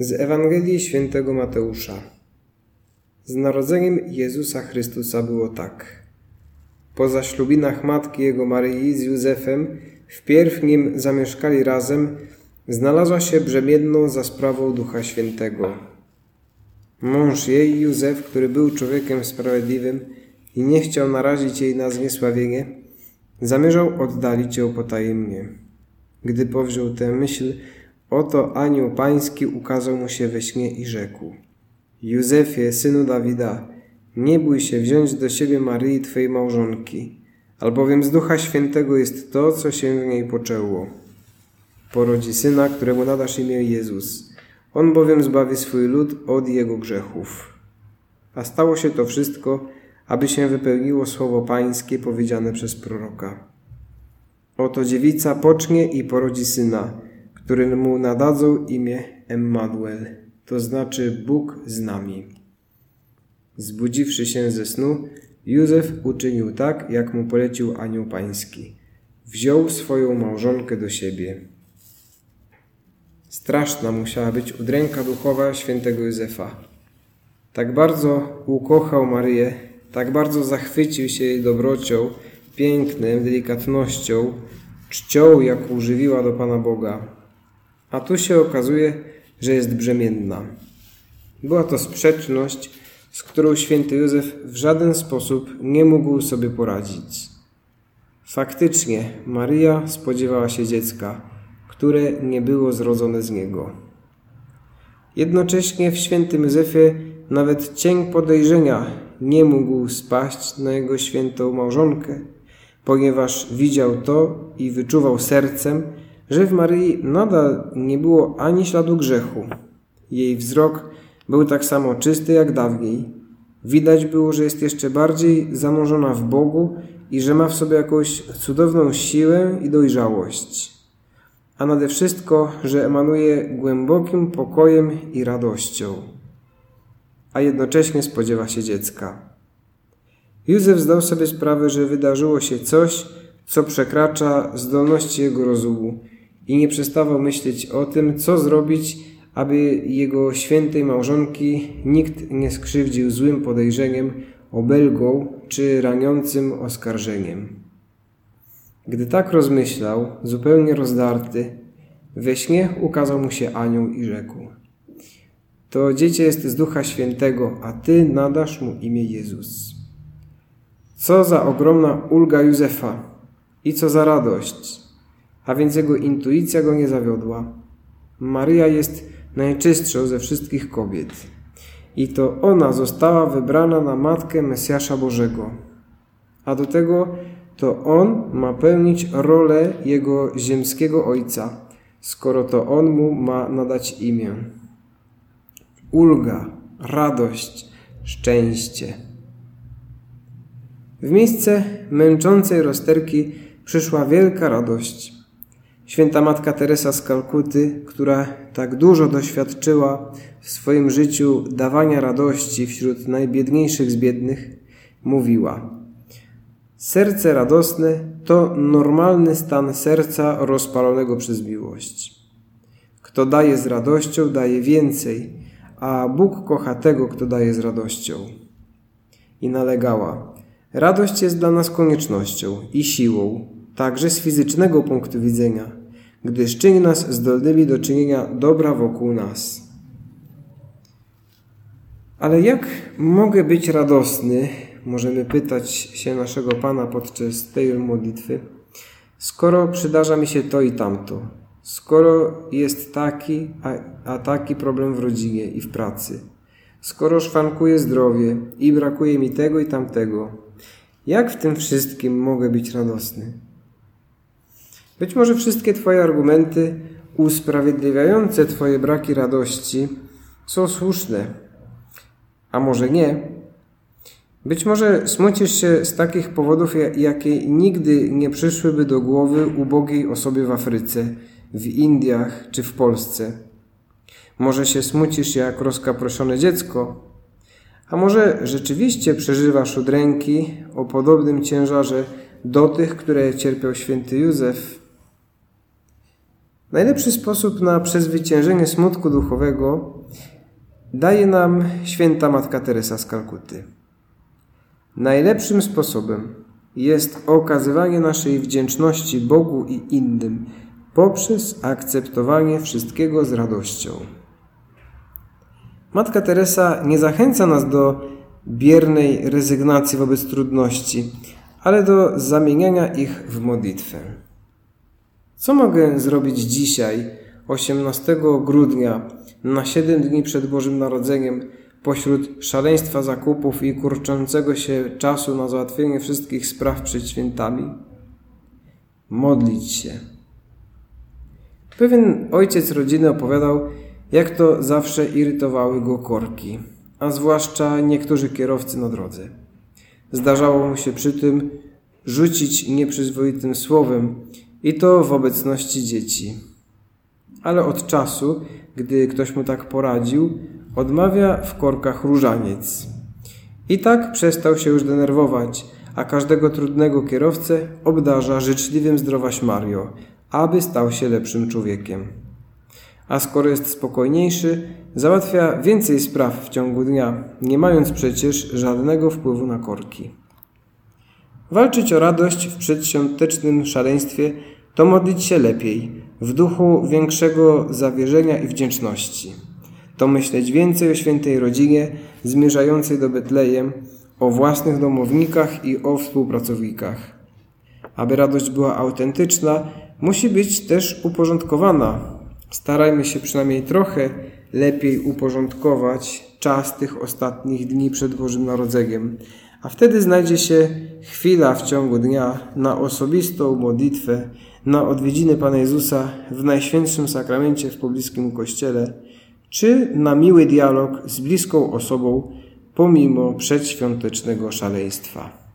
Z Ewangelii Świętego Mateusza. Z narodzeniem Jezusa Chrystusa było tak. Po zaślubinach matki jego Maryi z Józefem, wpierw nim zamieszkali razem, znalazła się brzemienną za sprawą Ducha Świętego. Mąż jej, Józef, który był człowiekiem sprawiedliwym i nie chciał narazić jej na zniesławienie, zamierzał oddalić ją potajemnie. Gdy powziął tę myśl, Oto anioł pański ukazał mu się we śnie i rzekł: Józefie, synu Dawida, nie bój się wziąć do siebie Maryi, twojej małżonki, albowiem z Ducha Świętego jest to, co się w niej poczęło. Porodzi syna, któremu nadasz imię Jezus. On bowiem zbawi swój lud od jego grzechów. A stało się to wszystko, aby się wypełniło słowo pańskie powiedziane przez proroka. Oto dziewica pocznie i porodzi syna, któremu nadadzą imię Emmanuel, to znaczy Bóg z nami. Zbudziwszy się ze snu, Józef uczynił tak, jak mu polecił anioł pański. Wziął swoją małżonkę do siebie. Straszna musiała być udręka duchowa świętego Józefa. Tak bardzo ukochał Maryję, tak bardzo zachwycił się jej dobrocią, pięknem, delikatnością, czcią, jaką używiła do Pana Boga, a tu się okazuje, że jest brzemienna. Była to sprzeczność, z którą święty Józef w żaden sposób nie mógł sobie poradzić. Faktycznie Maria spodziewała się dziecka, które nie było zrodzone z niego. Jednocześnie w świętym Józefie nawet cień podejrzenia nie mógł spaść na jego świętą małżonkę, ponieważ widział to i wyczuwał sercem, że w Maryi nadal nie było ani śladu grzechu. Jej wzrok był tak samo czysty jak dawniej. Widać było, że jest jeszcze bardziej zanurzona w Bogu i że ma w sobie jakąś cudowną siłę i dojrzałość. A nade wszystko, że emanuje głębokim pokojem i radością. A jednocześnie spodziewa się dziecka. Józef zdał sobie sprawę, że wydarzyło się coś, co przekracza zdolności jego rozumu i nie przestawał myśleć o tym, co zrobić, aby jego świętej małżonki nikt nie skrzywdził złym podejrzeniem, obelgą czy raniącym oskarżeniem. Gdy tak rozmyślał, zupełnie rozdarty, we śnie ukazał mu się anioł i rzekł: To dziecię jest z Ducha Świętego, a ty nadasz mu imię Jezus. Co za ogromna ulga Józefa i co za radość! A więc jego intuicja go nie zawiodła. Maryja jest najczystszą ze wszystkich kobiet. I to ona została wybrana na matkę Mesjasza Bożego. A do tego to on ma pełnić rolę jego ziemskiego ojca, skoro to on mu ma nadać imię. Ulga, radość, szczęście. W miejsce męczącej rozterki przyszła wielka radość. Święta Matka Teresa z Kalkuty, która tak dużo doświadczyła w swoim życiu dawania radości wśród najbiedniejszych z biednych, mówiła: Serce radosne to normalny stan serca rozpalonego przez miłość. Kto daje z radością, daje więcej, a Bóg kocha tego, kto daje z radością. I nalegała: Radość jest dla nas koniecznością i siłą, także z fizycznego punktu widzenia gdyż czyni nas zdolnymi do czynienia dobra wokół nas. Ale jak mogę być radosny, możemy pytać się naszego Pana podczas tej modlitwy, skoro przydarza mi się to i tamto, skoro jest taki, a, a taki problem w rodzinie i w pracy, skoro szwankuje zdrowie i brakuje mi tego i tamtego, jak w tym wszystkim mogę być radosny? Być może wszystkie Twoje argumenty usprawiedliwiające Twoje braki radości są słuszne, a może nie. Być może smucisz się z takich powodów, jakie nigdy nie przyszłyby do głowy ubogiej osobie w Afryce, w Indiach czy w Polsce. Może się smucisz jak rozkaproszone dziecko, a może rzeczywiście przeżywasz udręki o podobnym ciężarze do tych, które cierpiał święty Józef Najlepszy sposób na przezwyciężenie smutku duchowego daje nam święta Matka Teresa z Kalkuty. Najlepszym sposobem jest okazywanie naszej wdzięczności Bogu i innym poprzez akceptowanie wszystkiego z radością. Matka Teresa nie zachęca nas do biernej rezygnacji wobec trudności, ale do zamieniania ich w modlitwę. Co mogę zrobić dzisiaj, 18 grudnia, na 7 dni przed Bożym Narodzeniem, pośród szaleństwa zakupów i kurczącego się czasu na załatwienie wszystkich spraw przed świętami? Modlić się. Pewien ojciec rodziny opowiadał, jak to zawsze irytowały go korki, a zwłaszcza niektórzy kierowcy na drodze. Zdarzało mu się przy tym rzucić nieprzyzwoitym słowem i to w obecności dzieci. Ale od czasu, gdy ktoś mu tak poradził, odmawia w korkach różaniec. I tak przestał się już denerwować, a każdego trudnego kierowcę obdarza życzliwym zdrowaś Mario, aby stał się lepszym człowiekiem. A skoro jest spokojniejszy, załatwia więcej spraw w ciągu dnia, nie mając przecież żadnego wpływu na korki. Walczyć o radość w przedświątecznym szaleństwie to modlić się lepiej, w duchu większego zawierzenia i wdzięczności. To myśleć więcej o świętej rodzinie zmierzającej do Betlejem, o własnych domownikach i o współpracownikach. Aby radość była autentyczna, musi być też uporządkowana. Starajmy się przynajmniej trochę lepiej uporządkować czas tych ostatnich dni przed Bożym Narodzeniem, a wtedy znajdzie się chwila w ciągu dnia na osobistą modlitwę, na odwiedziny Pana Jezusa w Najświętszym Sakramencie w pobliskim Kościele, czy na miły dialog z bliską osobą pomimo przedświątecznego szaleństwa.